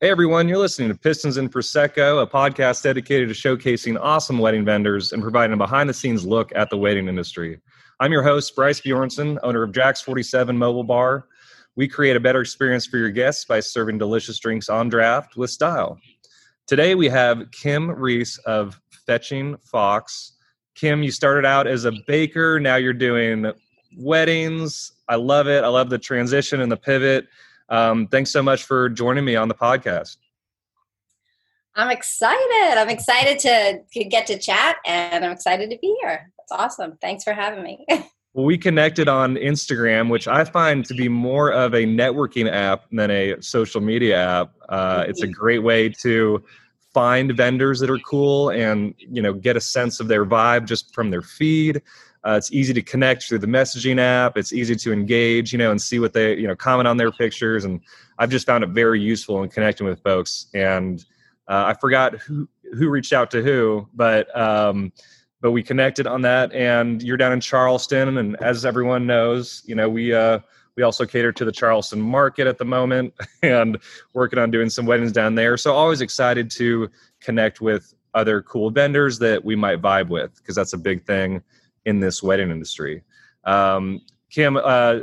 Hey everyone, you're listening to Pistons and Prosecco, a podcast dedicated to showcasing awesome wedding vendors and providing a behind the scenes look at the wedding industry. I'm your host, Bryce Bjornson, owner of Jack's 47 Mobile Bar. We create a better experience for your guests by serving delicious drinks on draft with style. Today we have Kim Reese of Fetching Fox. Kim, you started out as a baker, now you're doing weddings. I love it. I love the transition and the pivot. Um, thanks so much for joining me on the podcast. I'm excited. I'm excited to, get to chat and I'm excited to be here. That's awesome. Thanks for having me. we connected on Instagram, which I find to be more of a networking app than a social media app. Uh, it's a mm-hmm. great way to find vendors that are cool and you know get a sense of their vibe just from their feed uh, it's easy to connect through the messaging app. It's easy to engage, you know, and see what they, you know, comment on their pictures. And I've just found it very useful in connecting with folks. And uh, I forgot who who reached out to who, but um, but we connected on that. And you're down in Charleston, and as everyone knows, you know, we uh, we also cater to the Charleston market at the moment, and working on doing some weddings down there. So always excited to connect with other cool vendors that we might vibe with because that's a big thing in this wedding industry. Um, Kim, uh,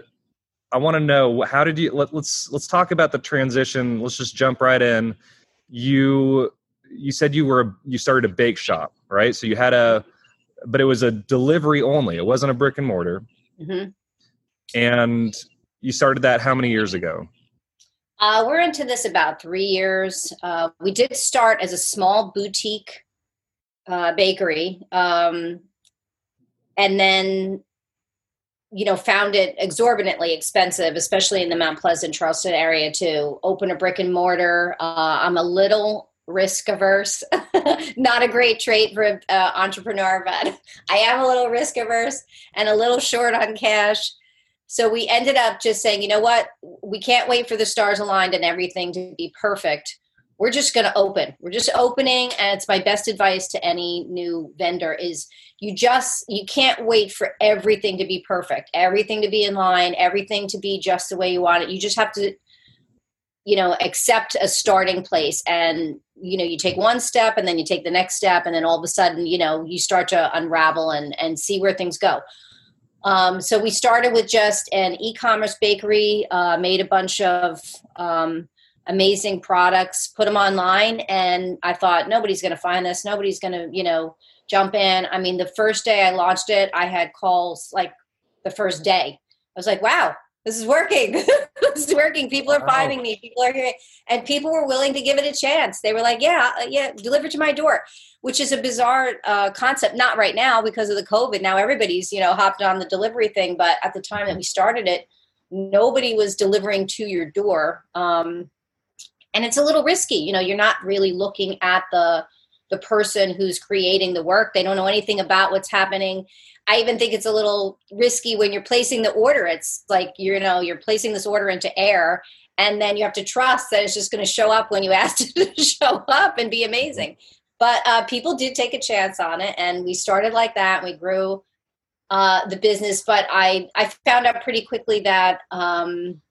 I want to know how did you let, let's let's talk about the transition. Let's just jump right in. You you said you were you started a bake shop, right? So you had a, but it was a delivery only. It wasn't a brick and mortar. Mm-hmm. And you started that how many years ago? Uh, we're into this about three years. Uh, we did start as a small boutique uh, bakery. Um, and then you know found it exorbitantly expensive especially in the mount pleasant charleston area to open a brick and mortar. Uh, i'm a little risk averse. Not a great trait for an uh, entrepreneur but i am a little risk averse and a little short on cash. So we ended up just saying you know what? We can't wait for the stars aligned and everything to be perfect we're just going to open. We're just opening and it's my best advice to any new vendor is you just you can't wait for everything to be perfect everything to be in line everything to be just the way you want it. You just have to you know accept a starting place and you know you take one step and then you take the next step and then all of a sudden you know you start to unravel and and see where things go. Um, so we started with just an e-commerce bakery uh, made a bunch of um, amazing products, put them online, and I thought nobody's going to find this. Nobody's going to, you know, jump in. I mean, the first day I launched it, I had calls like the first day. I was like, wow, this is working. this is working. People are finding me. People are here, and people were willing to give it a chance. They were like, yeah, uh, yeah, deliver to my door, which is a bizarre uh, concept. Not right now because of the COVID. Now everybody's you know hopped on the delivery thing, but at the time that we started it, nobody was delivering to your door. Um, and it's a little risky you know you're not really looking at the the person who's creating the work. They don't know anything about what's happening. I even think it's a little risky when you're placing the order. It's like you know you're placing this order into air and then you have to trust that it's just going to show up when you ask it to show up and be amazing. But uh, people did take a chance on it and we started like that. And we grew uh, the business but i i found out pretty quickly that um,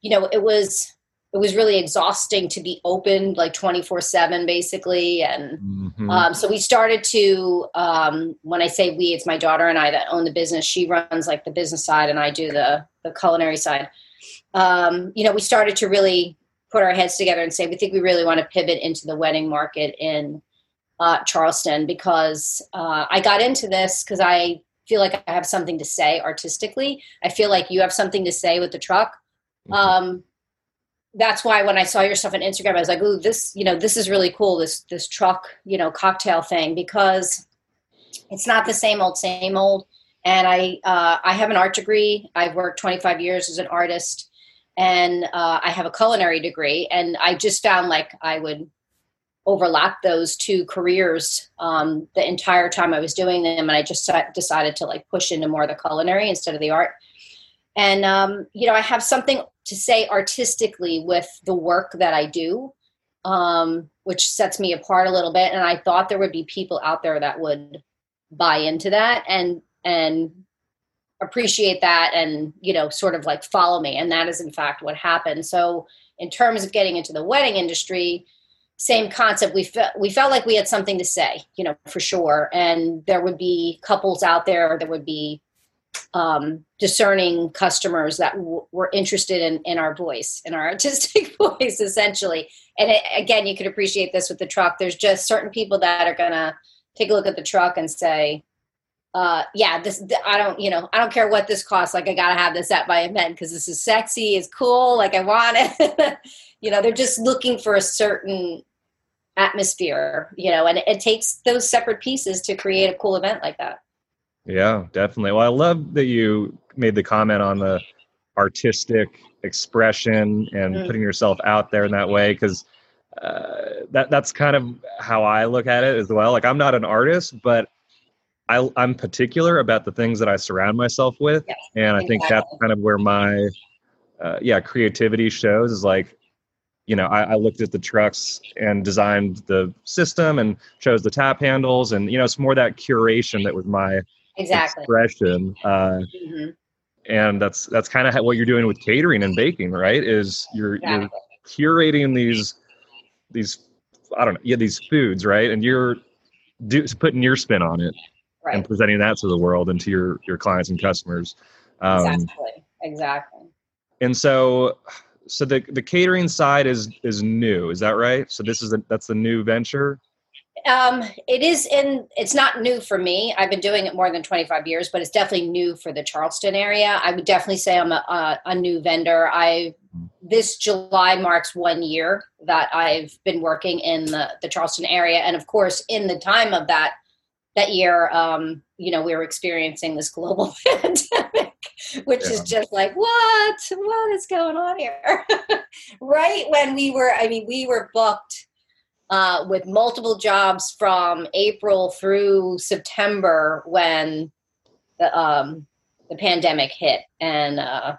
you know it was it was really exhausting to be open like 24 7 basically. And mm-hmm. um, so we started to um, when i say we it's my daughter and i that own the business. She runs like the business side and i do the the culinary side. Um, you know we started to really put our heads together and say we think we really want to pivot into the wedding market in uh, charleston because uh, i got into this because i feel like i have something to say artistically. I feel like you have something to say with the truck. Mm-hmm. That's why when I saw your stuff on Instagram, I was like, "Ooh, this, you know, this is really cool. This this truck, you know, cocktail thing because it's not the same old, same old." And I uh, I have an art degree. I've worked 25 years as an artist, and uh, I have a culinary degree. And I just found like I would overlap those two careers um, the entire time I was doing them, and I just decided to like push into more of the culinary instead of the art. And um, you know, I have something to say artistically with the work that I do, um, which sets me apart a little bit. And I thought there would be people out there that would buy into that and and appreciate that and you know sort of like follow me and that is in fact what happened so in terms of getting into the wedding industry, same concept. We felt we felt like we had something to say, you know, for sure. And there would be couples out there. There would be um, discerning customers that w- were interested in, in our voice, in our artistic voice, essentially. And it, again, you could appreciate this with the truck. There's just certain people that are going to take a look at the truck and say, uh, yeah, this, I don't, you know, I don't care what this costs. Like, I got to have this at my event because this is sexy, it's cool. Like, I want it. you know, they're just looking for a certain atmosphere, you know, and it, it takes those separate pieces to create a cool event like that. Yeah, definitely. Well, I love that you made the comment on the artistic expression and mm. putting yourself out there in that way because uh, that that's kind of how I look at it as well. Like I'm not an artist, but I, am particular about the things that I surround myself with, yes, and I exactly. think that's kind of where my uh, yeah creativity shows. Is like you know I, I, looked at the trucks and designed the system and chose the tap handles, and you know it's more that curation that was my exactly. expression. Uh, mm-hmm. And that's that's kind of what you're doing with catering and baking, right? Is you're exactly. you're curating these these I don't know yeah these foods, right? And you're do, putting your spin on it right. and presenting that to the world and to your your clients and customers. Um, exactly. Exactly. And so so the the catering side is is new is that right so this is a, that's the new venture um, it is in. It's not new for me. I've been doing it more than 25 years, but it's definitely new for the Charleston area. I would definitely say I'm a, a, a new vendor. I this July marks one year that I've been working in the the Charleston area, and of course, in the time of that that year, um, you know, we were experiencing this global pandemic, which yeah. is just like, what? What is going on here? right when we were, I mean, we were booked uh, with multiple jobs from April through September when the um, the pandemic hit, and uh,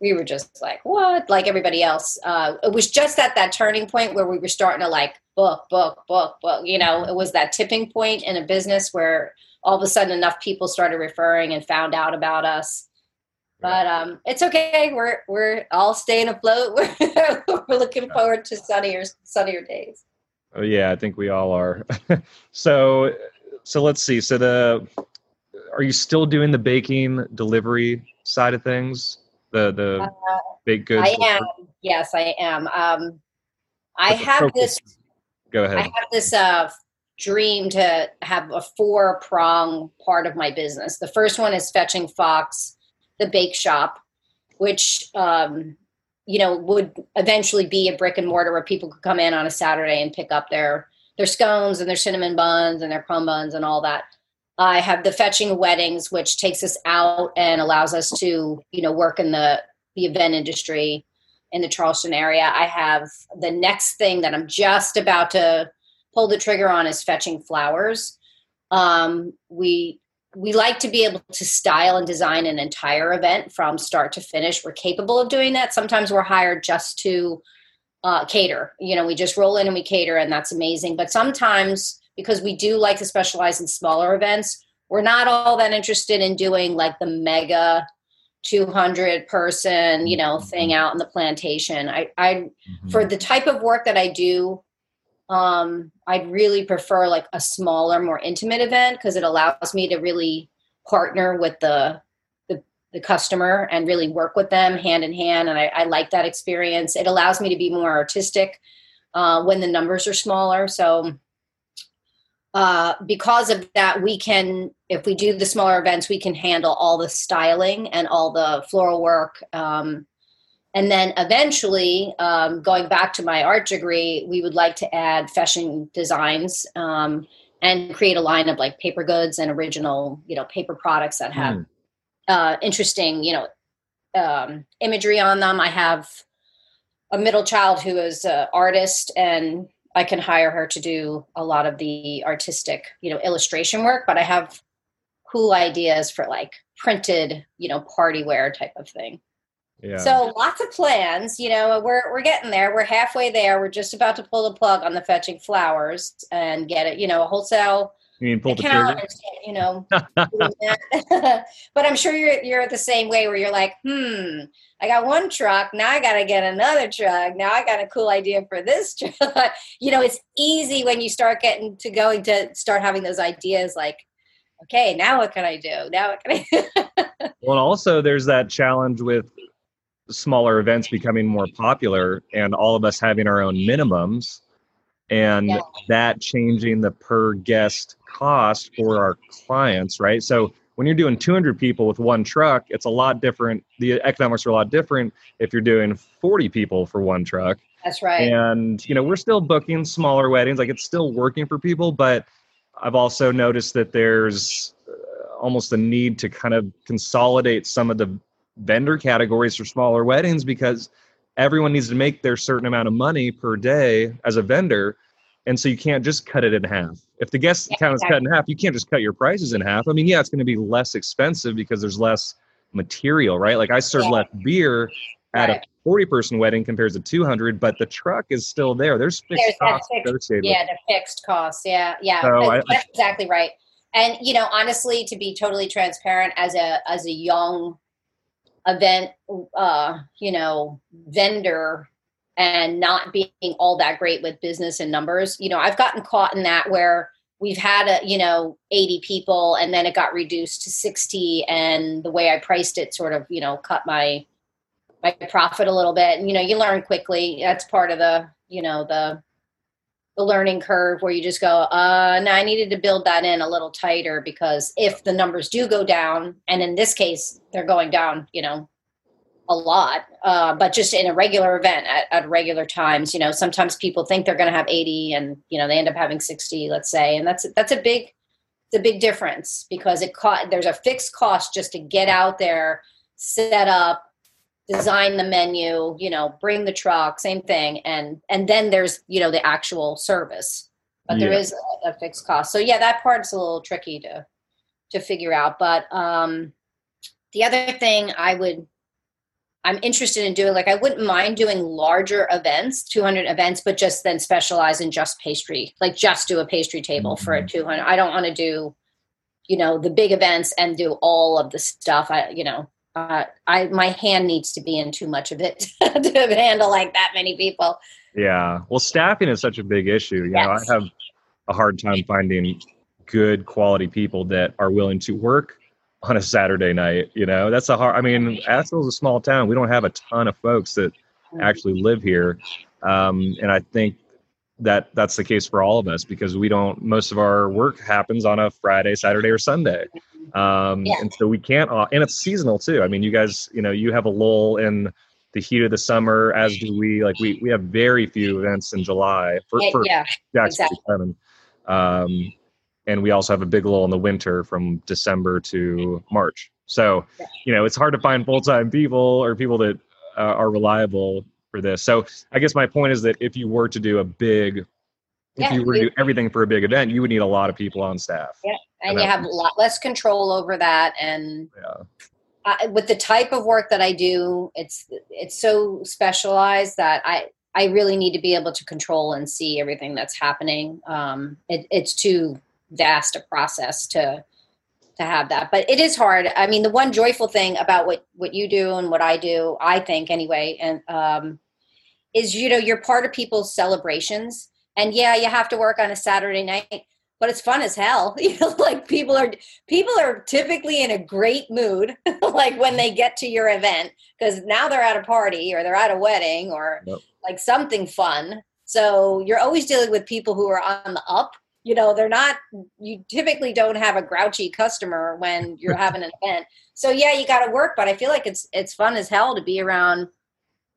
we were just like, "What?" Like everybody else. Uh, it was just at that turning point where we were starting to like book, book, book, book. You know, it was that tipping point in a business where all of a sudden enough people started referring and found out about us. But um, it's okay. We're we're all staying afloat. We're, we're looking forward to sunnier sunnier days. Oh, yeah, I think we all are. so, so let's see. So the, are you still doing the baking delivery side of things? The the uh, baked goods. I am. Yes, I am. Um, I have this. Go ahead. I have this uh, dream to have a four prong part of my business. The first one is Fetching Fox, the bake shop, which um, you know would eventually be a brick and mortar where people could come in on a saturday and pick up their their scones and their cinnamon buns and their crumb buns and all that. I have the fetching weddings which takes us out and allows us to you know work in the the event industry in the charleston area. I have the next thing that i'm just about to pull the trigger on is fetching flowers. Um, we we like to be able to style and design an entire event from start to finish. We're capable of doing that. Sometimes we're hired just to uh, cater. You know, we just roll in and we cater, and that's amazing. But sometimes, because we do like to specialize in smaller events, we're not all that interested in doing like the mega 200 person, you know, thing mm-hmm. out in the plantation. I, I, mm-hmm. for the type of work that I do, um, I'd really prefer like a smaller, more intimate event because it allows me to really partner with the, the, the customer and really work with them hand in hand. And I, I like that experience. It allows me to be more artistic uh, when the numbers are smaller. So uh, because of that, we can, if we do the smaller events, we can handle all the styling and all the floral work. Um, and then eventually, um, going back to my art degree, we would like to add fashion designs um, and create a line of like paper goods and original, you know, paper products that have mm. uh, interesting, you know, um, imagery on them. I have a middle child who is an artist, and I can hire her to do a lot of the artistic, you know, illustration work. But I have cool ideas for like printed, you know, party wear type of thing. Yeah. So lots of plans, you know, we're we're getting there. We're halfway there. We're just about to pull the plug on the fetching flowers and get it, you know, a wholesale You mean pull the trigger? you know. but I'm sure you're you're at the same way where you're like, hmm, I got one truck, now I gotta get another truck. Now I got a cool idea for this truck. you know, it's easy when you start getting to going to start having those ideas like, okay, now what can I do? Now what can I do? Well, also there's that challenge with smaller events becoming more popular and all of us having our own minimums and Yeah. that changing the per guest cost for our clients, right? So when you're doing 200 people with one truck, it's a lot different. The economics are a lot different if you're doing 40 people for one truck. That's right. And you know, we're still booking smaller weddings, like it's still working for people, but I've also noticed that there's uh, almost a need to kind of consolidate some of the vendor categories for smaller weddings because everyone needs to make their certain amount of money per day as a vendor. And so you can't just cut it in half. If the guest Yeah, count is cut in half, you can't just cut your prices in half. I mean, yeah, it's going to be less expensive because there's less material, right? Like I serve Yeah. less beer at Right. a 40 person wedding compared to 200, but the truck is still there. There's fixed There's costs fixed- associated yeah the fixed costs yeah yeah So That- I- that's exactly right and you know honestly to be totally transparent as a as a young event uh you know vendor and not being all that great with business and numbers. You know i've gotten caught in that where we've had a you know 80 people and then it got reduced to 60 and the way i priced it sort of you know cut my my profit a little bit. And you know you learn quickly. That's part of the you know the the learning curve where you just go uh no i needed to build that in a little tighter because if the numbers do go down and in this case they're going down you know a lot uh, but just in a regular event at, at regular times you know sometimes people think they're going to have 80 and you know they end up having 60 let's say and that's that's a big it's a big difference because it co- there's a fixed cost just to get out there set up design the menu you know bring the truck same thing. And and then there's you know the actual service. But there Yeah. is a, a fixed cost. So yeah that part's a little tricky to to figure out. But um the other thing i would i'm interested in doing like i wouldn't mind doing larger events 200 events but just then specialize in just pastry like just do a pastry table for a 200 i don't want to do you know the big events and do all of the stuff. I you know uh, I my hand needs to be in too much of it to handle like that many people. Yeah. Well, staffing is such a big issue. You know, I have a hard time finding good quality people that are willing to work on a Saturday night. You know, that's a hard, I mean, Asheville's a small town. We don't have a ton of folks that actually live here. Um, and I think that that's the case for all of us because we don't, most of our work happens on a Friday, Saturday, or Sunday. Um, Yeah. And so we can't, uh, and it's seasonal too. I mean, you guys, you know, you have a lull in the heat of the summer, as do we. Like we, we have very few events in July for, Yeah, for yeah, Jackson exactly. Um, and we also have a big lull in the winter from December to March. So, you know, it's hard to find full time people or people that uh, are reliable for this. So, I guess my point is that if you were to do a big, if Yeah, you were to do everything for a big event, you would need a lot of people on staff. Yeah. and And you have a lot less control over that. And Yeah. I, with the type of work that I do, it's it's so specialized that I I really need to be able to control and see everything that's happening. Um, it, it's too vast a process to to have that, but it is hard. I mean, the one joyful thing about what what you do and what I do, I think anyway, and um, is you know you're part of people's celebrations, and yeah, you have to work on a Saturday night. But it's fun as hell. You know, like people are people are typically in a great mood like when they get to your event because now they're at a party or they're at a wedding or Yep. like something fun so you're always dealing with people who are on the up you know they're not you typically don't have a grouchy customer when you're having an event so yeah you got to work but i feel like it's it's fun as hell to be around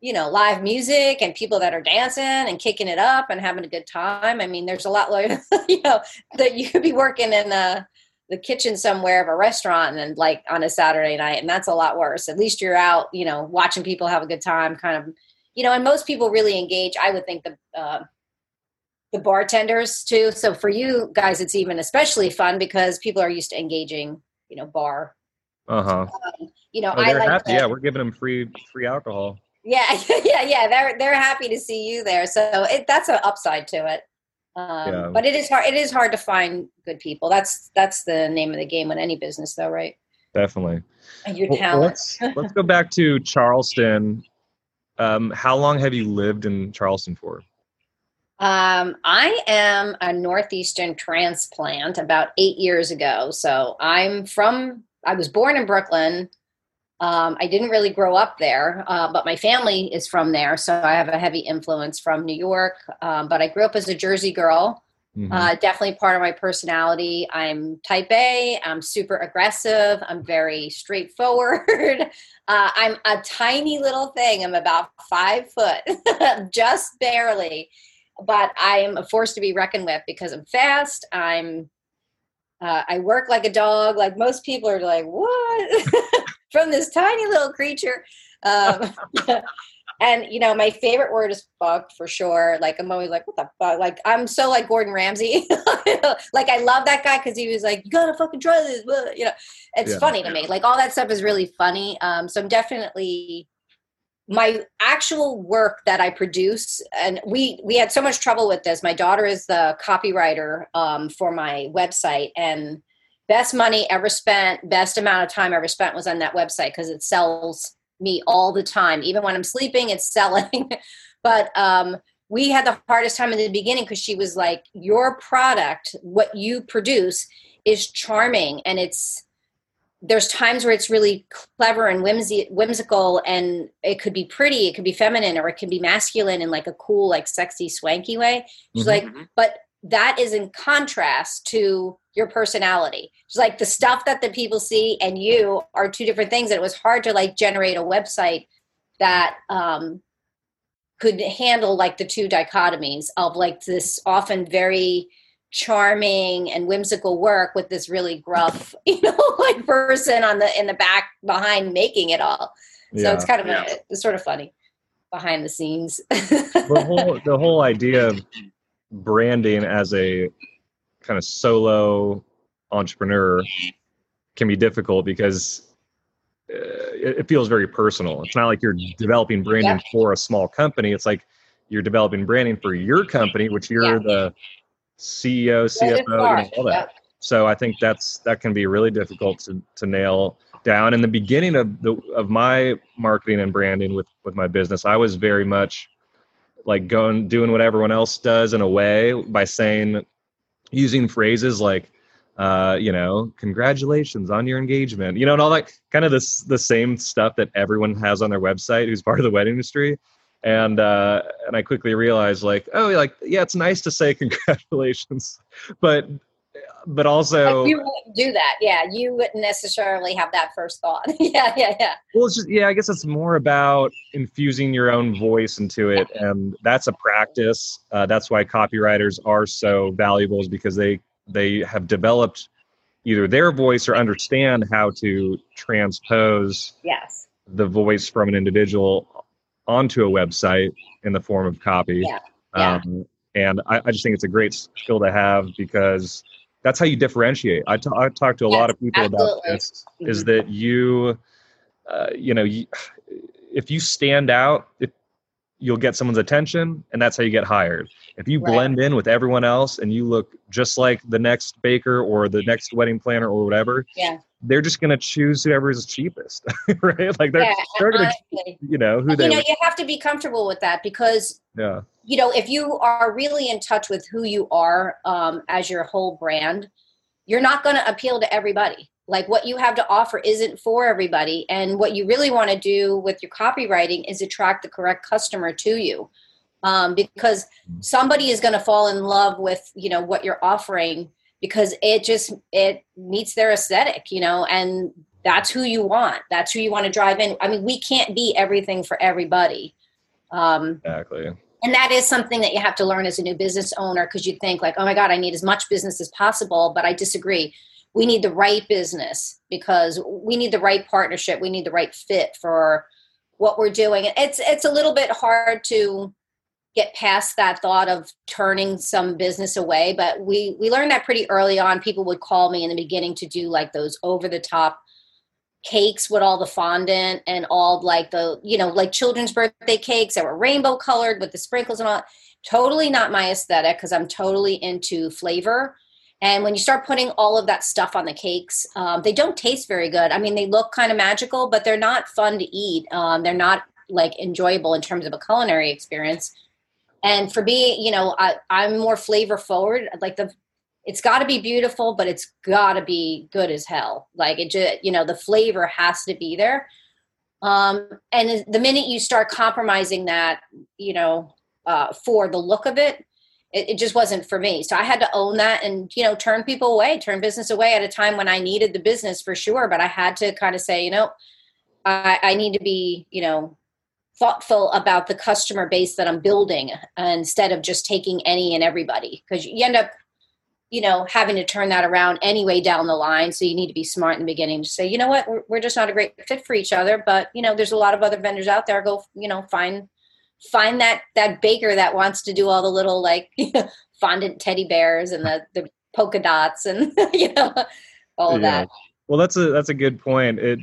you know live music and people that are dancing and kicking it up and having a good time i mean there's a lot like you know that you could be working in the the kitchen somewhere of a restaurant and like on a Saturday night, and that's a lot worse. At least you're out, you know, watching people have a good time, kind of, you know. And most people really engage. I would think the uh, the bartenders too. So for you guys, it's even especially fun because people are used to engaging, you know, bar. Uh huh. You know, Oh, I like happy. to- Yeah, we're giving them free free alcohol. Yeah, yeah, yeah. They're they're happy to see you there. So it, that's an upside to it. Um, yeah. But it is hard. It is hard to find good people. That's that's the name of the game in any business, though, right? Definitely. Your well, talent. Let's let's go back to Charleston. Um, how long have you lived in Charleston for? Um, I am a northeastern transplant about eight years ago. So I'm from. I was born in Brooklyn. Um, I didn't really grow up there, uh, but my family is from there, so I have a heavy influence from New York. Um, but I grew up as a Jersey girl. Mm-hmm. Uh, definitely part of my personality. I'm type A. I'm super aggressive. I'm very straightforward. uh, I'm a tiny little thing. I'm about five foot, just barely. But I am a force to be reckoned with because I'm fast. I'm uh, I work like a dog. Like most people are like, what? From this tiny little creature. Um, and you know, my favorite word is fuck for sure. Like I'm always like, what the fuck? Like I'm so like Gordon Ramsay. like I love that guy because he was like, you gotta fucking try this. You know, it's yeah. funny to me. Like all that stuff is really funny. Um, so I'm definitely my actual work that I produce, and we we had so much trouble with this. My daughter is the copywriter um, for my website, and best money ever spent, best amount of time ever spent was on that website because it sells me all the time. Even when I'm sleeping, it's selling. but um, we had the hardest time in the beginning because she was like, "Your product, what you produce, is charming, and it's." there's times where it's really clever and whimsy, whimsical and it could be pretty it could be feminine or it can be masculine in like a cool like sexy swanky way she's mm-hmm. like mm-hmm. but that is in contrast to your personality it's like the stuff that the people see and you are two different things and it was hard to like generate a website that um could handle like the two dichotomies of like this often very charming and whimsical work with this really gruff, you know, like person on the in the back behind making it all. So yeah. it's kind of yeah. a, it's sort of funny behind the scenes. the whole the whole idea of branding as a kind of solo entrepreneur can be difficult because uh, it, it, feels very personal. It's not like you're developing branding for a small company. It's like you're developing branding for your company, which you're yeah. the CEO, CFO, you know, all that. Yep. So I think that's that can be really difficult to, to nail down. In the beginning of the of my marketing and branding with with my business, I was very much like going doing what everyone else does in a way by saying using phrases like uh, you know, congratulations on your engagement, you know, and all that kind of this the same stuff that everyone has on their website who's part of the wedding industry. And uh, and I quickly realized like oh like yeah it's nice to say congratulations but but also you wouldn't do that yeah you wouldn't necessarily have that first thought yeah yeah yeah well it's just yeah I guess it's more about infusing your own voice into it and that's a practice uh, that's why copywriters are so valuable is because they they have developed either their voice or understand how to transpose yes the voice from an individual onto a website in the form of copy. Yeah. yeah. Um, and I, I, just think it's a great skill to have because that's how you differentiate. I, t- I talk to a yes, lot of people absolutely. about this. Mm-hmm. Is that you, uh, you know, you, if you stand out, if you'll get someone's attention, and that's how you get hired. If you right. blend in with everyone else and you look just like the next baker or the next wedding planner or whatever, yeah they're just going to choose whoever is cheapest, right? Like they're, yeah, they're going to, you know, who they. You know, you have to be comfortable with that because, yeah, you know, if you are really in touch with who you are um, as your whole brand, you're not going to appeal to everybody. Like what you have to offer isn't for everybody, and what you really want to do with your copywriting is attract the correct customer to you, um, because somebody is going to fall in love with you know what you're offering because it just it meets their aesthetic you know and that's who you want. That's who you want to drive in. I mean we can't be everything for everybody. Um exactly. and that is something that you have to learn as a new business owner because you think like oh my god i need as much business as possible but i disagree. We need the right business because we need the right partnership. We need the right fit for what we're doing. It's it's a little bit hard to get past that thought of turning some business away but we we learned that pretty early on. People would call me in the beginning to do like those over the top cakes with all the fondant and all like the you know like children's birthday cakes that were rainbow colored with the sprinkles and all. Totally not my aesthetic because i'm totally into flavor. And when you start putting all of that stuff on the cakes um, they don't taste very good. I mean they look kind of magical but they're not fun to eat. Um, they're not like enjoyable in terms of a culinary experience and for me you know I, i'm more flavor forward like the it's got to be beautiful, but it's got to be good as hell. Like it just, you know, the flavor has to be there. Um, and the minute you start compromising that, you know, uh, for the look of it, it, it just wasn't for me. So I had to own that and, you know, turn people away, turn business away at a time when I needed the business for sure. But I had to kind of say, you know, I, I need to be, you know, thoughtful about the customer base that I'm building uh, instead of just taking any and everybody because you end up you know, having to turn that around anyway down the line. So you need to be smart in the beginning to say, you know what, we're, we're just not a great fit for each other. But you know, there's a lot of other vendors out there. Go, you know, find find that that baker that wants to do all the little like fondant teddy bears and the the polka dots and you know all yeah. that. Well, that's a that's a good point. It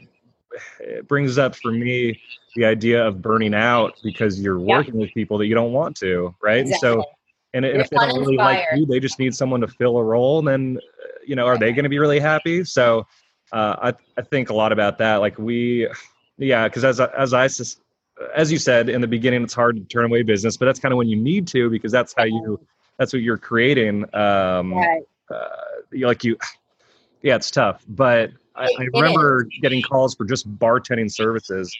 it brings up for me the idea of burning out because you're working with people that you don't want to, right? Exactly. And so and, and if they don't really like you, they just need someone to fill a role. And then, uh, you know, are they going to be really happy? So uh, I, I think a lot about that. Like we, yeah, because as, as I, as you said in the beginning, it's hard to turn away business, but that's kind of when you need to, because that's how you, that's what you're creating. Um, right. uh, like you, yeah, it's tough. But I, I remember getting calls for just bartending services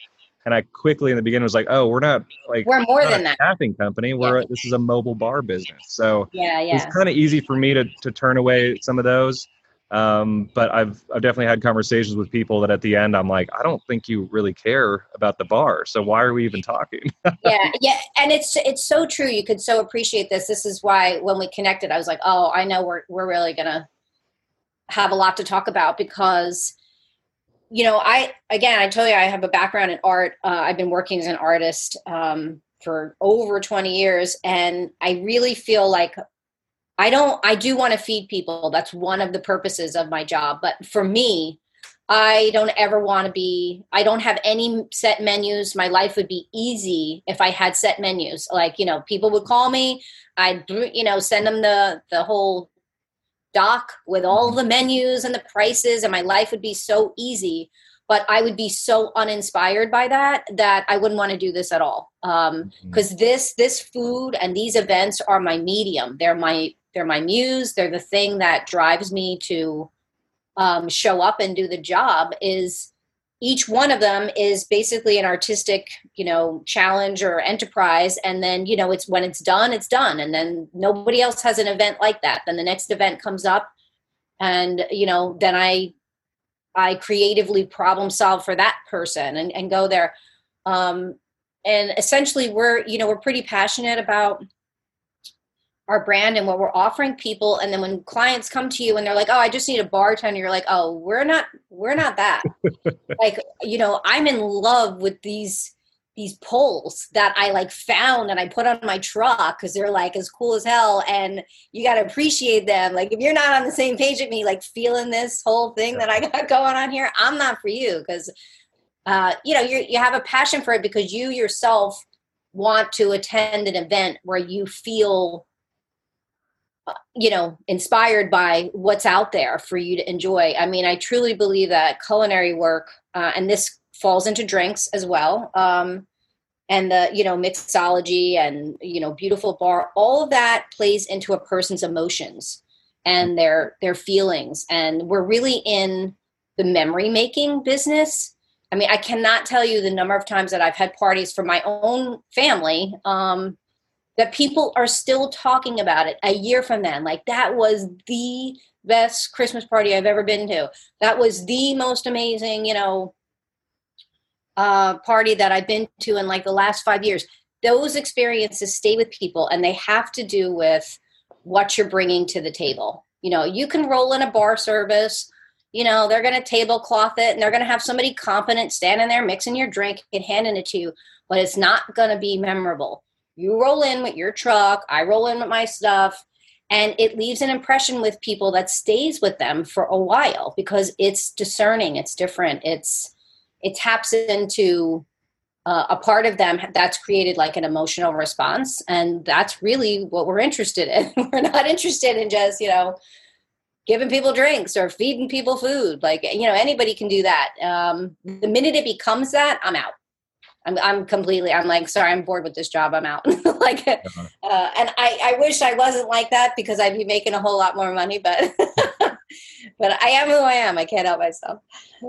and I quickly in the beginning was like, "Oh, we're not like we're more than that staffing company. We're yeah. this is a mobile bar business." So yeah, yeah, it's kind of easy for me to to turn away some of those. Um, but I've I've definitely had conversations with people that at the end I'm like, I don't think you really care about the bar. So why are we even talking? yeah, yeah, and it's it's so true. You could so appreciate this. This is why when we connected, I was like, oh, I know we're we're really gonna have a lot to talk about because you know, I again, I tell you, I have a background in art. Uh, I've been working as an artist um, for over 20 years, and I really feel like I don't. I do want to feed people. That's one of the purposes of my job. But for me, I don't ever want to be. I don't have any set menus. My life would be easy if I had set menus. Like you know, people would call me. I'd you know send them the the whole doc with all mm-hmm. the menus and the prices and my life would be so easy but i would be so uninspired by that that i wouldn't want to do this at all because um, mm-hmm. this this food and these events are my medium they're my they're my muse they're the thing that drives me to um, show up and do the job is each one of them is basically an artistic you know challenge or enterprise and then you know it's when it's done it's done and then nobody else has an event like that. Then the next event comes up and you know then i i creatively problem solve for that person and, and go there. Um and essentially we're you know we're pretty passionate about our brand and what we're offering people. And then when clients come to you and they're like oh i just need a bartender you're like oh we're not we're not that. Like you know i'm in love with these these poles that i like found and i put on my truck because they're like as cool as hell. And you got to appreciate them. Like if you're not on the same page with me like feeling this whole thing that i got going on here i'm not for you. Because uh, you know you you have a passion for it because you yourself want to attend an event where you feel you know inspired by what's out there for you to enjoy. I mean i truly believe that culinary work uh, and this falls into drinks as well um, and the you know mixology and you know beautiful bar all of that plays into a person's emotions and their their feelings. And we're really in the memory making business. I mean i cannot tell you the number of times that i've had parties for my own family um, that people are still talking about it a year from then. Like that was the best Christmas party I've ever been to. That was the most amazing, you know, uh, party that I've been to in like the last five years. Those experiences stay with people and they have to do with what you're bringing to the table. You know, you can roll in a bar service, you know, they're going to tablecloth it and they're going to have somebody competent standing there mixing your drink and handing it to you, but it's not going to be memorable you roll in with your truck, I roll in with my stuff, and it leaves an impression with people that stays with them for a while because it's discerning it's different it's it taps into uh, a part of them that's created like an emotional response and that's really what we're interested in. We're not interested in just you know giving people drinks or feeding people food like you know anybody can do that. Um, the minute it becomes that i'm out I'm, I'm completely i'm like sorry i'm bored with this job i'm out like uh-huh. uh, and I, I wish i wasn't like that because i'd be making a whole lot more money but but I am who I am. I can't help myself.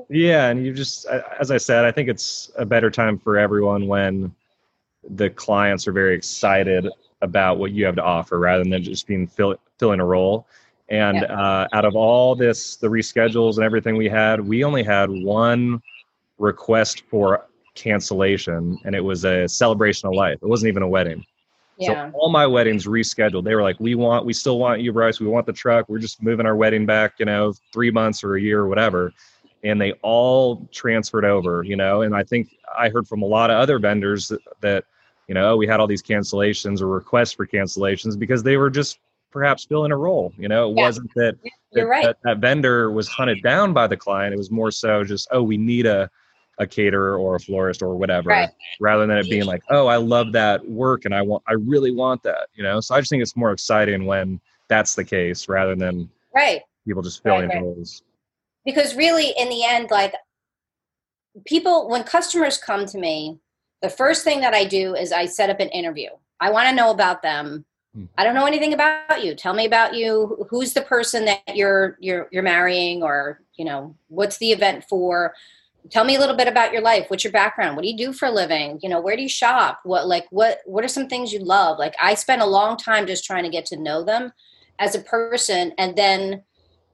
Yeah, and you just, as I said, I think it's a better time for everyone when the clients are very excited about what you have to offer, rather than just being fill, filling a role. And yeah. uh, out of all this, the reschedules and everything we had, we only had one request for cancellation, and it was a celebration of life. It wasn't even a wedding. Yeah. So all my weddings rescheduled. They were like, "We want, we still want you, Bryce. We want the truck. We're just moving our wedding back, you know, three months or a year or whatever." And they all transferred over, you know. And I think I heard from a lot of other vendors that, that you know, oh, we had all these cancellations or requests for cancellations because they were just perhaps filling a role. You know, it yeah. wasn't that, that, right. that that vendor was hunted down by the client. It was more so just, oh, we need a a caterer or a florist or whatever right. rather than it being like oh i love that work and i want i really want that you know so i just think it's more exciting when that's the case rather than right people just filling right, right. roles because really in the end like people when customers come to me the first thing that i do is i set up an interview i want to know about them hmm. I don't know anything about you. Tell me about you. Who's the person that you're you're you're marrying or, you know, what's the event for? Tell me a little bit about your life. What's your background? What do you do for a living? You know where do you shop? What like what what are some things you love? Like i spent a long time just trying to get to know them as a person and then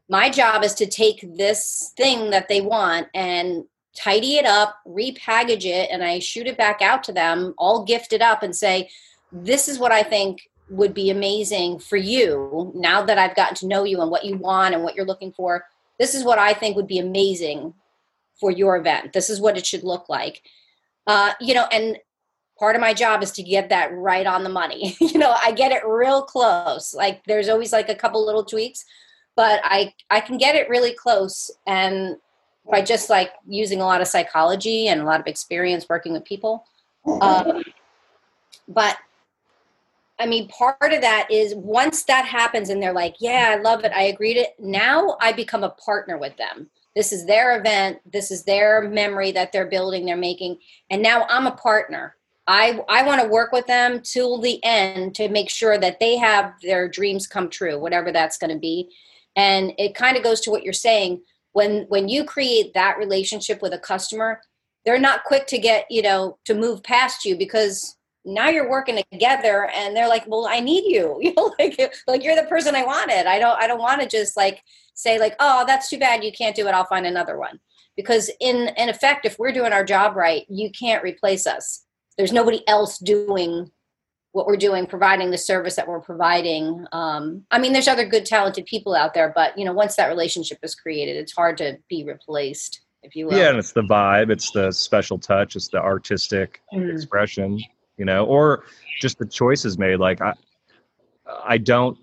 my job is to take this thing that they want and tidy it up repackage it and i shoot it back out to them all gifted up and say this is what i think would be amazing for you now that i've gotten to know you and what you want and what you're looking for. This is what i think would be amazing for your event. This is what it should look like. Uh, you know, and part of my job is to get that right on the money. you know, I get it real close. Like there's always like a couple little tweaks, but I I can get it really close and by just like using a lot of psychology and a lot of experience working with people. Um, but I mean, part of that is once that happens and they're like, yeah, I love it. I agree to now I become a partner with them. This is their event. This is their memory that they're building, they're making. And now I'm a partner. I, I want to work with them till the end to make sure that they have their dreams come true, whatever that's going to be. And it kind of goes to what you're saying. When when you create that relationship with a customer, they're not quick to get, you know, to move past you because now you're working together and they're like, Well, I need you. You know, like like you're the person I wanted. I don't I don't want to just like say like oh that's too bad you can't do it i'll find another one because in in effect if we're doing our job right you can't replace us there's nobody else doing what we're doing providing the service that we're providing um, i mean there's other good talented people out there but you know once that relationship is created it's hard to be replaced if you will yeah and it's the vibe it's the special touch it's the artistic mm. expression you know or just the choices made like I, I don't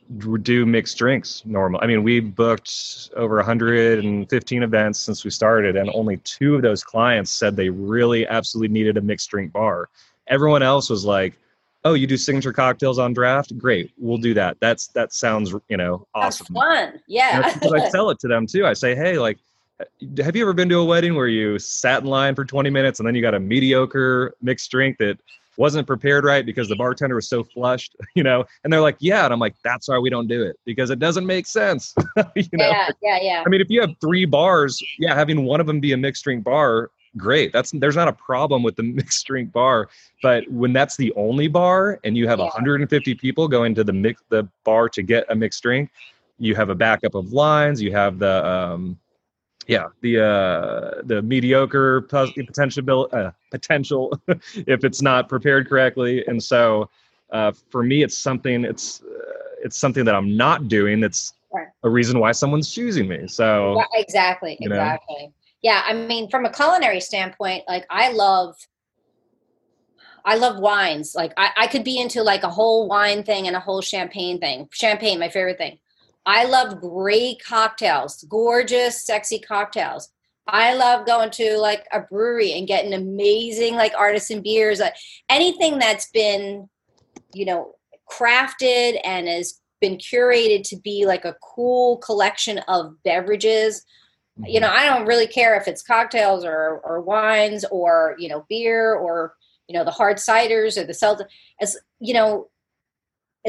do mixed drinks normal. I mean, we booked over 115 events since we started, and only two of those clients said they really absolutely needed a mixed drink bar. Everyone else was like, "Oh, you do signature cocktails on draft? Great, we'll do that. That's that sounds you know awesome. That's fun, yeah." I tell it to them too. I say, "Hey, like." Uh, have you ever been to a wedding where you sat in line for 20 minutes and then you got a mediocre mixed drink that wasn't prepared right because the bartender was so flushed, you know, and they're like, yeah. And I'm like, that's why we don't do it because it doesn't make sense. you know? Yeah, yeah, yeah. I mean, if you have three bars, yeah, having one of them be a mixed drink bar, great. That's there's not a problem with the mixed drink bar. But when that's the only bar and you have yeah. 150 people going to the mix the bar to get a mixed drink, you have a backup of lines, you have the um yeah, the uh, the mediocre potential uh, potential if it's not prepared correctly, and so uh, for me, it's something it's uh, it's something that I'm not doing. That's right. a reason why someone's choosing me. So yeah, exactly, exactly. Know? Yeah, I mean, from a culinary standpoint, like I love I love wines. Like I, I could be into like a whole wine thing and a whole champagne thing. Champagne, my favorite thing. I love great cocktails, gorgeous, sexy cocktails. I love going to like a brewery and getting amazing like artisan beers. Like anything that's been, you know, crafted and has been curated to be like a cool collection of beverages. You know, mm-hmm. I don't really care if it's cocktails or or wines or you know beer or you know the hard ciders or the seltzer. As you know,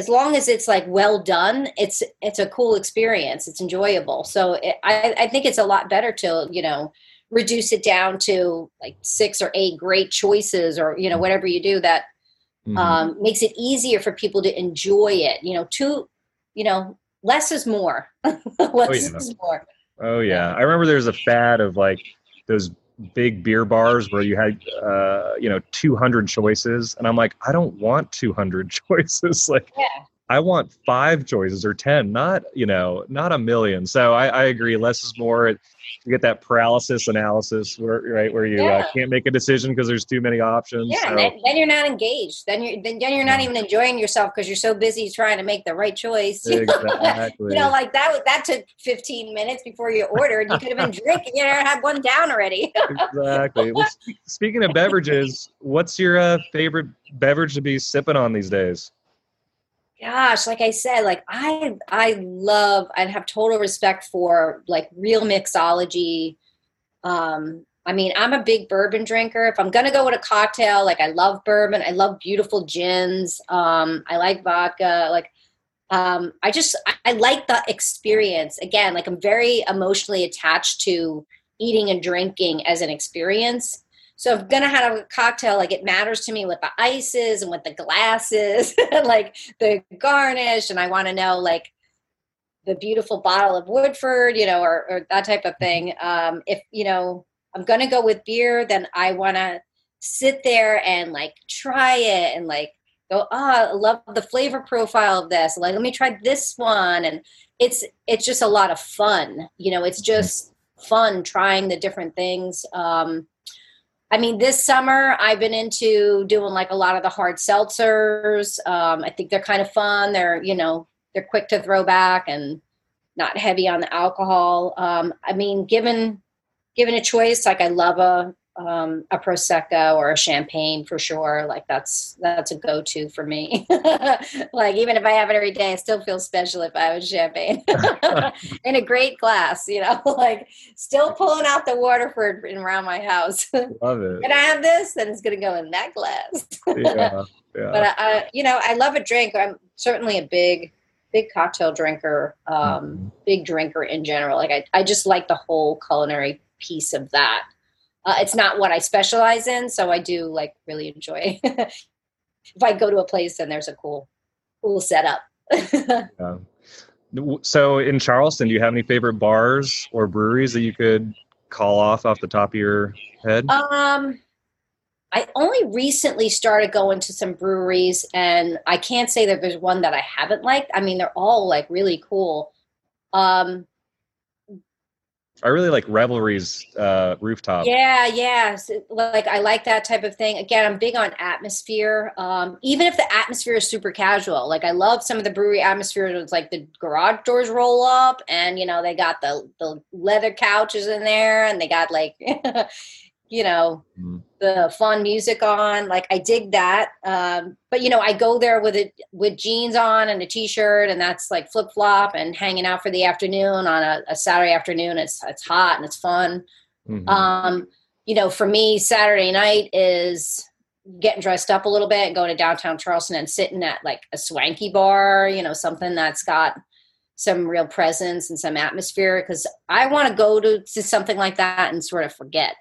as long as it's like well done, it's it's a cool experience. It's enjoyable. So it, I I think it's a lot better to you know reduce it down to like six or eight great choices or you know whatever you do that mm-hmm. um, makes it easier for people to enjoy it. You know, two you know less is more. less oh, yeah. is more. Oh yeah, I remember there was a fad of like those big beer bars where you had uh, you know 200 choices and i'm like i don't want 200 choices like yeah. I want five choices or 10 not you know not a million. So i, I agree less is more. You get that paralysis analysis where right where you uh, yeah. uh, can't make a decision because there's too many options yeah so. then, then, you're not engaged. Then you're then, then you're not even enjoying yourself because you're so busy trying to make the right choice. Exactly. you know like that that took 15 minutes before you ordered. You could have been drinking you know had one down already. Exactly. Well, speaking of beverages what's your uh, favorite beverage to be sipping on these days gosh like i said like i i love i have total respect for like real mixology. Um i mean i'm a big bourbon drinker. If i'm gonna go with a cocktail like i love bourbon. I love beautiful gins. Um i like vodka. Like um i just I, I like the experience. Again like i'm very emotionally attached to eating and drinking as an experience so I'm gonna have a cocktail, like it matters to me what the ice is and what the glass is, and like the garnish, and I want to know like the beautiful bottle of Woodford, you know, or, or that type of thing. Um, if you know I'm gonna go with beer, then I want to sit there and like try it and like go, oh, I love the flavor profile of this. Like, let me try this one, and it's it's just a lot of fun. You know, it's just fun trying the different things. Um, I mean, this summer I've been into doing like a lot of the hard seltzers. Um, I think they're kind of fun. They're, you know, they're quick to throw back and not heavy on the alcohol. Um, I mean, given given a choice, like I love a um, a prosecco or a champagne for sure. Like that's that's a go to for me. like even if I have it every day, I still feel special if I have a champagne in a great glass. You know, like still pulling out the Waterford around my house. Love it. Can I have this? Then it's going to go in that glass. yeah, yeah. But I, you know, I love a drink. I'm certainly a big big cocktail drinker, um, mm-hmm. big drinker in general. Like I, I just like the whole culinary piece of that. Uh, it's not what I specialize in, so I do like really enjoy. if I go to a place and there's a cool, cool setup. yeah. So in Charleston, do you have any favorite bars or breweries that you could call off off the top of your head? Um, I only recently started going to some breweries, and I can't say that there's one that I haven't liked. I mean, they're all like really cool. Um, I really like Revelry's uh, rooftop. Yeah, yeah. So, like I like that type of thing. Again, I'm big on atmosphere. Um, even if the atmosphere is super casual, like I love some of the brewery atmosphere. It's like the garage doors roll up, and you know they got the the leather couches in there, and they got like you know mm. the fun music on like i dig that um, but you know i go there with it with jeans on and a t-shirt and that's like flip-flop and hanging out for the afternoon on a, a saturday afternoon it's it's hot and it's fun mm-hmm. um, you know for me saturday night is getting dressed up a little bit going to downtown charleston and sitting at like a swanky bar you know something that's got some real presence and some atmosphere because i want to go to, to something like that and sort of forget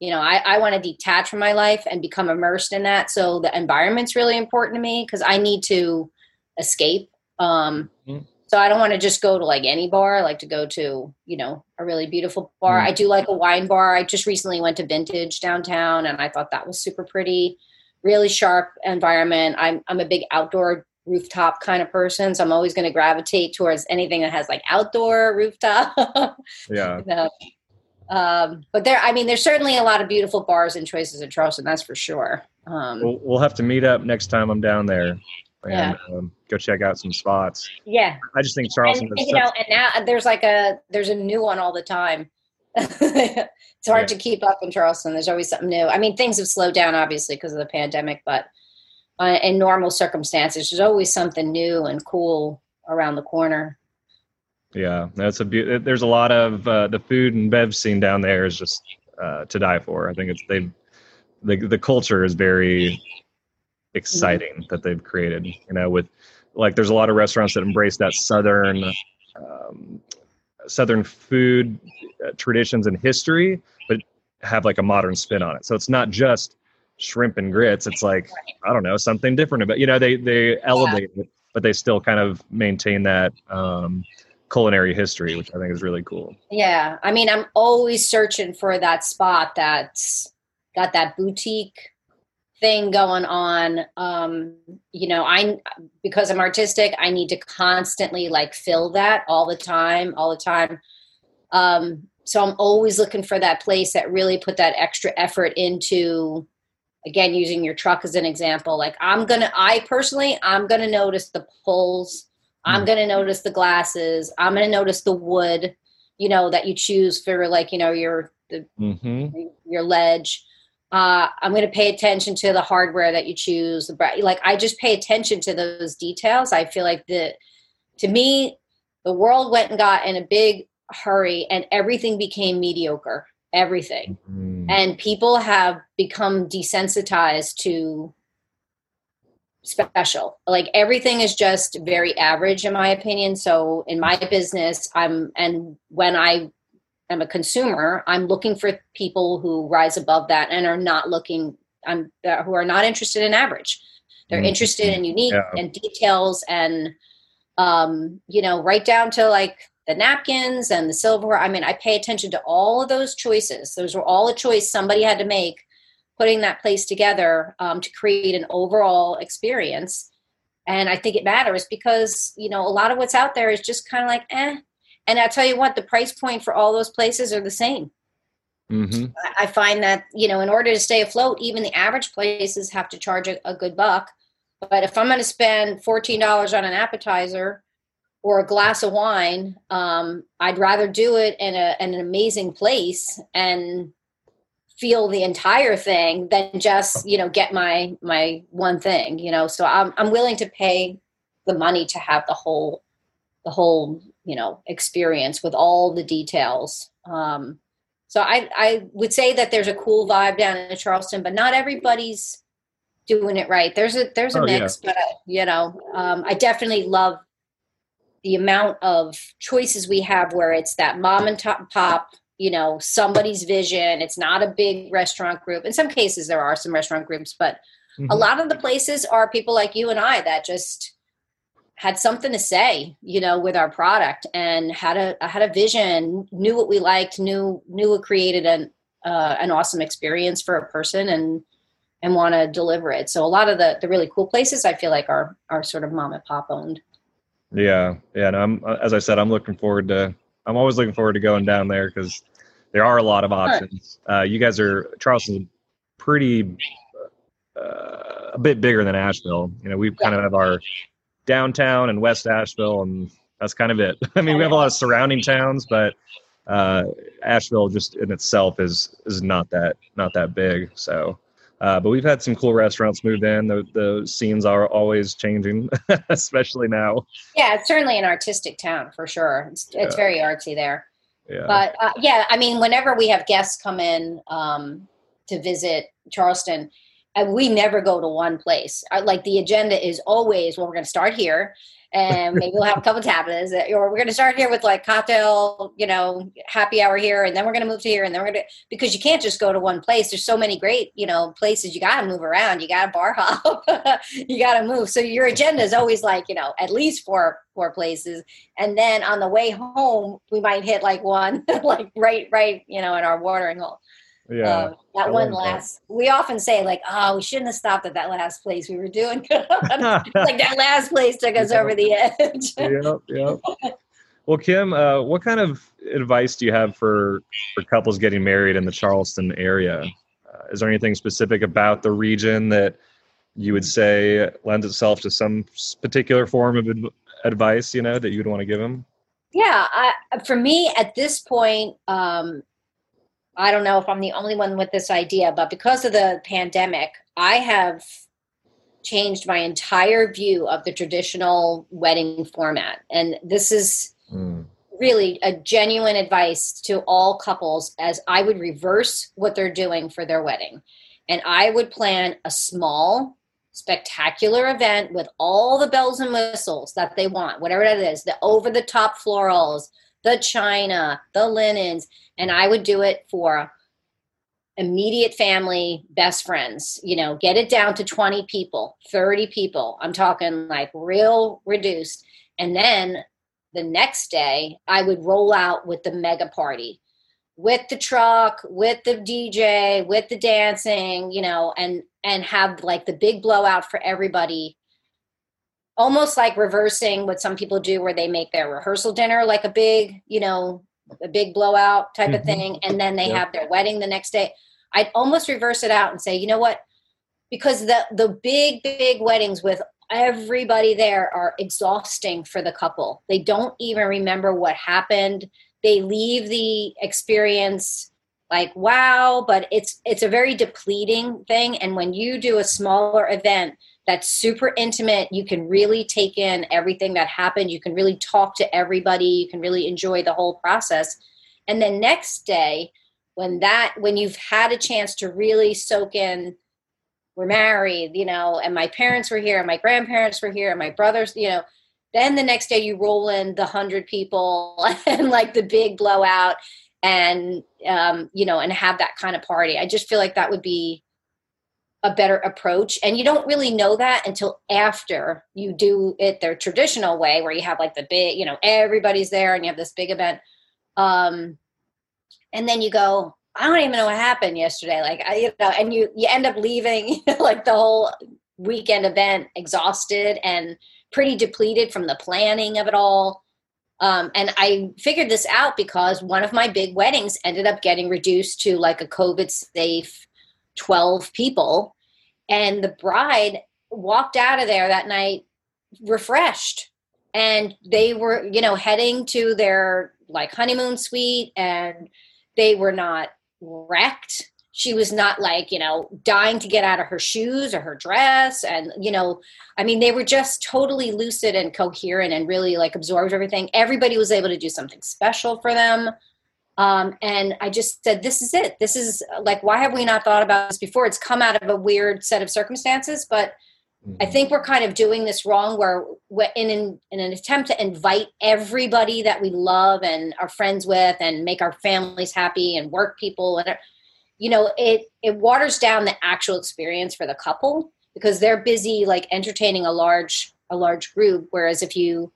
you know i, I want to detach from my life and become immersed in that. So the environment's really important to me because i need to escape um, mm-hmm. so i don't want to just go to like any bar. I like to go to you know a really beautiful bar. Mm-hmm. i do like a wine bar. I just recently went to vintage downtown and i thought that was super pretty. Really sharp environment. I'm, I'm a big outdoor rooftop kind of person so i'm always going to gravitate towards anything that has like outdoor rooftop. Yeah. You know? Um, but there, I mean, there's certainly a lot of beautiful bars and choices in Charleston. That's for sure. Um, we'll, we'll have to meet up next time I'm down there and Yeah. um, go check out some spots. yeah, I just think Charleston and, is you know, and now there's like a there's a new one all the time. it's hard Yeah. to keep up in Charleston. There's always something new. I mean, things have slowed down obviously because of the pandemic, but uh, in normal circumstances, there's always something new and cool around the corner. Yeah, that's a beau- there's a lot of uh, the food and bev scene down there is just uh, to die for. I think it's they the the culture is very exciting that they've created. You know, with like there's a lot of restaurants that embrace that southern um, southern food uh, traditions and history, but have like a modern spin on it. So it's not just shrimp and grits. It's like I don't know something different about you know they they elevate it, but they still kind of maintain that. Um, culinary history, which I think is really cool. Yeah, I mean, I'm always searching for that spot that's got that boutique thing going on. Um, you know, I because I'm artistic, I need to constantly like fill that all the time, all the time. Um, so I'm always looking for that place that really put that extra effort into again using your truck as an example like i'm gonna i personally i'm gonna notice the pulls i'm gonna notice the glasses. I'm gonna notice the wood you know that you choose for like you know your the, Mm-hmm. your ledge. Uh, i'm going to pay attention to the hardware that you choose like i just pay attention to those details. I feel like the to me the world went and got in a big hurry and everything became mediocre everything. Mm-hmm. and people have become desensitized to special like everything is just very average in my opinion so in my business i'm and when i am a consumer i'm looking for people who rise above that and are not looking i'm uh, who are not interested in average they're Mhm. interested in unique Yeah. and details and um you know right down to like the napkins and the silverware. I mean, I pay attention to all of those choices. Those were all a choice somebody had to make putting that place together um, to create an overall experience. And I think it matters because, you know, a lot of what's out there is just kind of like, eh. And I'll tell you what, the price point for all those places are the same. Mm-hmm. I- find that, you know, in order to stay afloat, even the average places have to charge a, a good buck. But if I'm going to spend $14 on an appetizer, or a glass of wine, um, I'd rather do it in, a, in an amazing place and feel the entire thing than just you know get my my one thing. You know, so I'm I'm willing to pay the money to have the whole the whole you know experience with all the details. Um, so I I would say that there's a cool vibe down in Charleston, but not everybody's doing it right. There's a there's a Oh, yeah. mix, but you know, um, I definitely love the amount of choices we have where it's that mom and top pop you know somebody's vision it's not a big restaurant group in some cases there are some restaurant groups but a lot of the places are people like you and i that just had something to say you know with our product and had a had a vision knew what we liked knew knew what created an uh, an awesome experience for a person and and want to deliver it so a lot of the the really cool places i feel like are are sort of mom and pop owned Yeah, yeah. and I'm as I said, I'm looking forward to. I'm always looking forward to going down there because there are a lot of options. Uh, you guys are Charleston's pretty uh, a bit bigger than Asheville. You know, we kind of have our downtown and West Asheville, and that's kind of it. I mean, we have a lot of surrounding towns, but uh, Asheville just in itself is is not that not that big. So. Uh, but we've had some cool restaurants move in. The the scenes are always changing, especially now. Yeah, it's certainly an artistic town for sure. It's, it's Yeah. very artsy there. Yeah. But uh, yeah, I mean, whenever we have guests come in um, to visit Charleston, we never go to one place. Like the agenda is always, well, we're going to start here, and maybe we'll have a couple tapas, uh, or we're going to start here with like cocktail, you know, happy hour here, and then we're going to move to here, and then we're going to because you can't just go to one place. There's so many great, you know, places you got to move around. You got to bar hop, you got to move. So your agenda is always like, you know, at least four four places, and then on the way home we might hit like one, like right, right, you know, in our watering hole. Yeah. Um, that I one love that. last. We often say like, "Oh, we shouldn't have stopped at that last place we were doing." like that last place took us Yeah. over the edge. yep, yep. Well, Kim, uh, what kind of advice do you have for for couples getting married in the Charleston area? Uh, is there anything specific about the region that you would say lends itself to some particular form of adv- advice? You know that you would want to give them? Yeah, I, for me at this point, um, I don't know if I'm the only one with this idea, but because of the pandemic, I have changed my entire view of the traditional wedding format. And this is mm. really a genuine advice to all couples as I would reverse what they're doing for their wedding. And I would plan a small, spectacular event with all the bells and whistles that they want, whatever that is, the over the top florals, the china, the linens, and I would do it for immediate family, best friends, you know, get it down to 20 people, 30 people. I'm talking like real reduced. And then the next day, I would roll out with the mega party with the truck, with the DJ, with the dancing, you know, and and have like the big blowout for everybody. Almost like reversing what some people do where they make their rehearsal dinner like a big, you know, a big blowout type mm-hmm. of thing and then they yep. have their wedding the next day I'd almost reverse it out and say, you know what? Because the the big big weddings with everybody there are exhausting for the couple. They don't even remember what happened. They leave the experience like wow, but it's it's a very depleting thing and when you do a smaller event that's super intimate, you can really take in everything that happened. You can really talk to everybody. You can really enjoy the whole process. And then next day, when that when you've had a chance to really soak in we're married you know and my parents were here and my grandparents were here and my brothers you know then the next day you roll in the hundred people and like the big blowout and um, you know and have that kind of party i just feel like that would be a better approach. And you don't really know that until after you do it their traditional way where you have like the big you know everybody's there and you have this big event. Um, and then you go i don't even know what happened yesterday. Like i you know and you you end up leaving you know, like the whole weekend event exhausted and pretty depleted from the planning of it all. Um, and i figured this out because one of my big weddings ended up getting reduced to like a covid safe 12 people and the bride walked out of there that night refreshed and they were you know heading to their like honeymoon suite and they were not wrecked. She was not like, you know, dying to get out of her shoes or her dress. And, you know, I mean, they were just totally lucid and coherent and really like absorbed everything. Everybody was able to do something special for them. Um, and I just said, this is it. This is like, why have we not thought about this before? It's come out of a weird set of circumstances, but I mm-hmm. think we're kind of doing this wrong where in an, in an attempt to invite everybody that we love and are friends with and make our families happy and work people and you know it it waters down the actual experience for the couple because they're busy like entertaining a large a large group whereas if you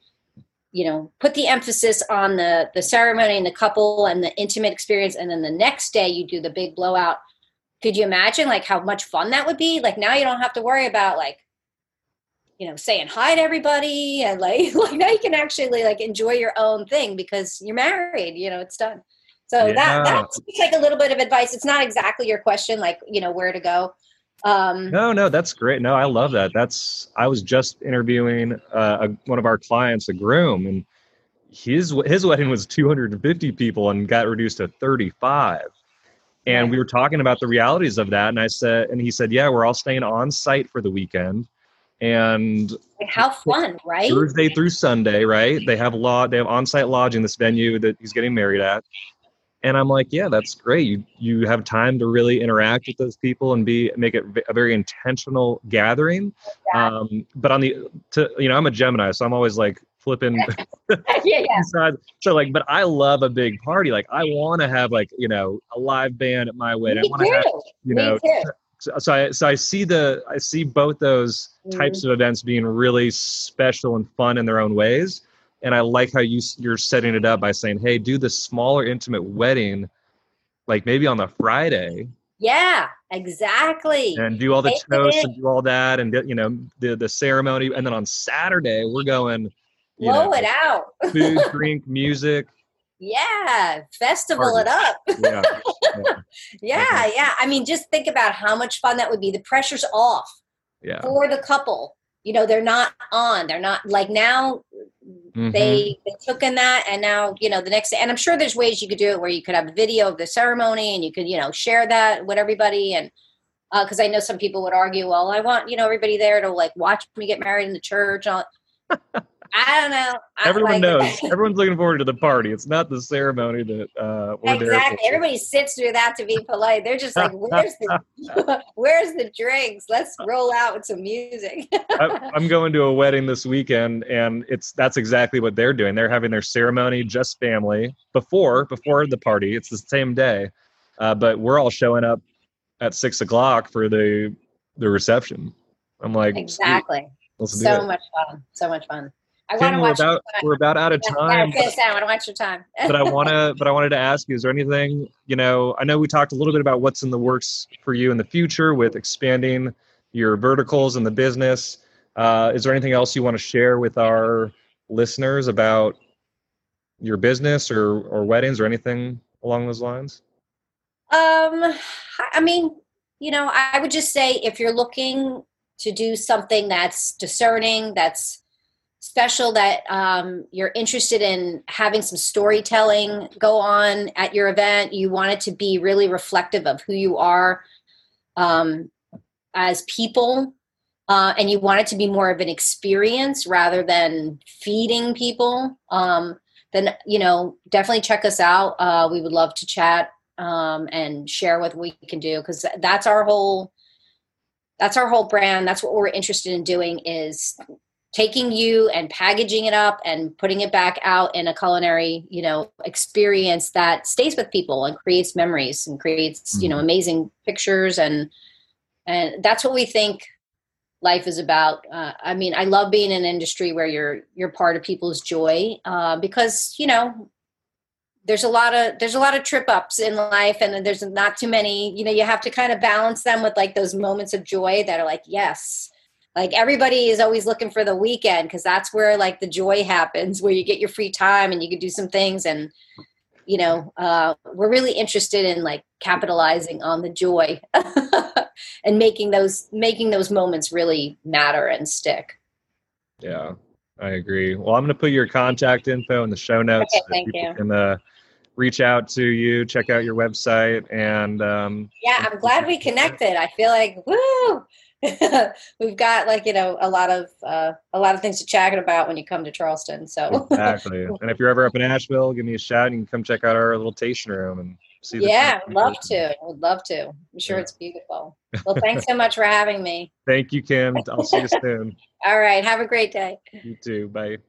you know put the emphasis on the the ceremony and the couple and the intimate experience and then the next day you do the big blowout. Could you imagine like how much fun that would be? Like now you don't have to worry about like you know saying hi to everybody and like like now you can actually like enjoy your own thing because you're married you know it's done. So yeah. that that's like a little bit of advice. It's not exactly your question like you know where to go um no no that's great no i love that that's i was just interviewing uh, a, one of our clients a groom and his his wedding was 250 people and got reduced to 35 and we were talking about the realities of that and i said and he said yeah we're all staying on site for the weekend and like how fun, right? Thursday through Sunday, right? They have law, they have on-site lodging. This venue that he's getting married at, and I'm like, yeah, that's great. You you have time to really interact with those people and be make it a very intentional gathering. Yeah. Um, but on the to you know, I'm a Gemini, so I'm always like flipping yeah, yeah. so like but i love a big party like i want to have like you know a live band at my wedding Me i want to have you know so, so I so I see the I see both those mm-hmm. types of events being really special and fun in their own ways, and I like how you you're setting it up by saying, "Hey, do the smaller intimate wedding, like maybe on the Friday." Yeah, exactly. And do all the toasts and do all that, and you know the the ceremony, and then on Saturday we're going blow know, it out. food, drink, music. Yeah, festival Party. it up. Yeah. yeah. yeah, mm-hmm. yeah. I mean, just think about how much fun that would be. The pressure's off yeah. for the couple. You know, they're not on. They're not like now. Mm-hmm. They they took in that, and now you know the next. And I'm sure there's ways you could do it where you could have a video of the ceremony, and you could you know share that with everybody, and because uh, I know some people would argue, well, I want you know everybody there to like watch me get married in the church. I don't know. Everyone like, knows. Everyone's looking forward to the party. It's not the ceremony that uh, we're exactly. Everybody sits through that to be polite. They're just like, "Where's the Where's the drinks? Let's roll out with some music." I'm going to a wedding this weekend, and it's that's exactly what they're doing. They're having their ceremony, just family, before before the party. It's the same day, uh, but we're all showing up at six o'clock for the the reception. I'm like, exactly. so much fun. So much fun. I we're about we're about out of time. Yeah, I want to watch your time. but I want to. But I wanted to ask you: Is there anything you know? I know we talked a little bit about what's in the works for you in the future with expanding your verticals in the business. Uh, is there anything else you want to share with our listeners about your business or or weddings or anything along those lines? Um, I mean, you know, I would just say if you're looking to do something that's discerning, that's special that um, you're interested in having some storytelling go on at your event. You want it to be really reflective of who you are um, as people uh, and you want it to be more of an experience rather than feeding people. Um, then you know definitely check us out. Uh, we would love to chat um, and share what we can do because that's our whole that's our whole brand. That's what we're interested in doing is taking you and packaging it up and putting it back out in a culinary you know experience that stays with people and creates memories and creates you know mm-hmm. amazing pictures and and that's what we think life is about uh, i mean i love being in an industry where you're you're part of people's joy uh, because you know there's a lot of there's a lot of trip ups in life and there's not too many you know you have to kind of balance them with like those moments of joy that are like yes like everybody is always looking for the weekend because that's where like the joy happens where you get your free time and you can do some things and you know uh, we're really interested in like capitalizing on the joy and making those making those moments really matter and stick. Yeah i agree. Well i'm going to put your contact info in the show notes okay, thank you. can uh, reach out to you check out your website and um, yeah i'm glad we connected. I feel like woo we've got like you know a lot of uh, a lot of things to chat about when you come to Charleston. So exactly. and if you're ever up in Asheville, give me a shout. And you can come check out our little tasting room and see. Yeah, I'd love to. Would love to. I'm sure yeah. it's beautiful. Well, thanks so much for having me. Thank you, Kim. I'll see you soon. All right. Have a great day. You too. Bye. Bye.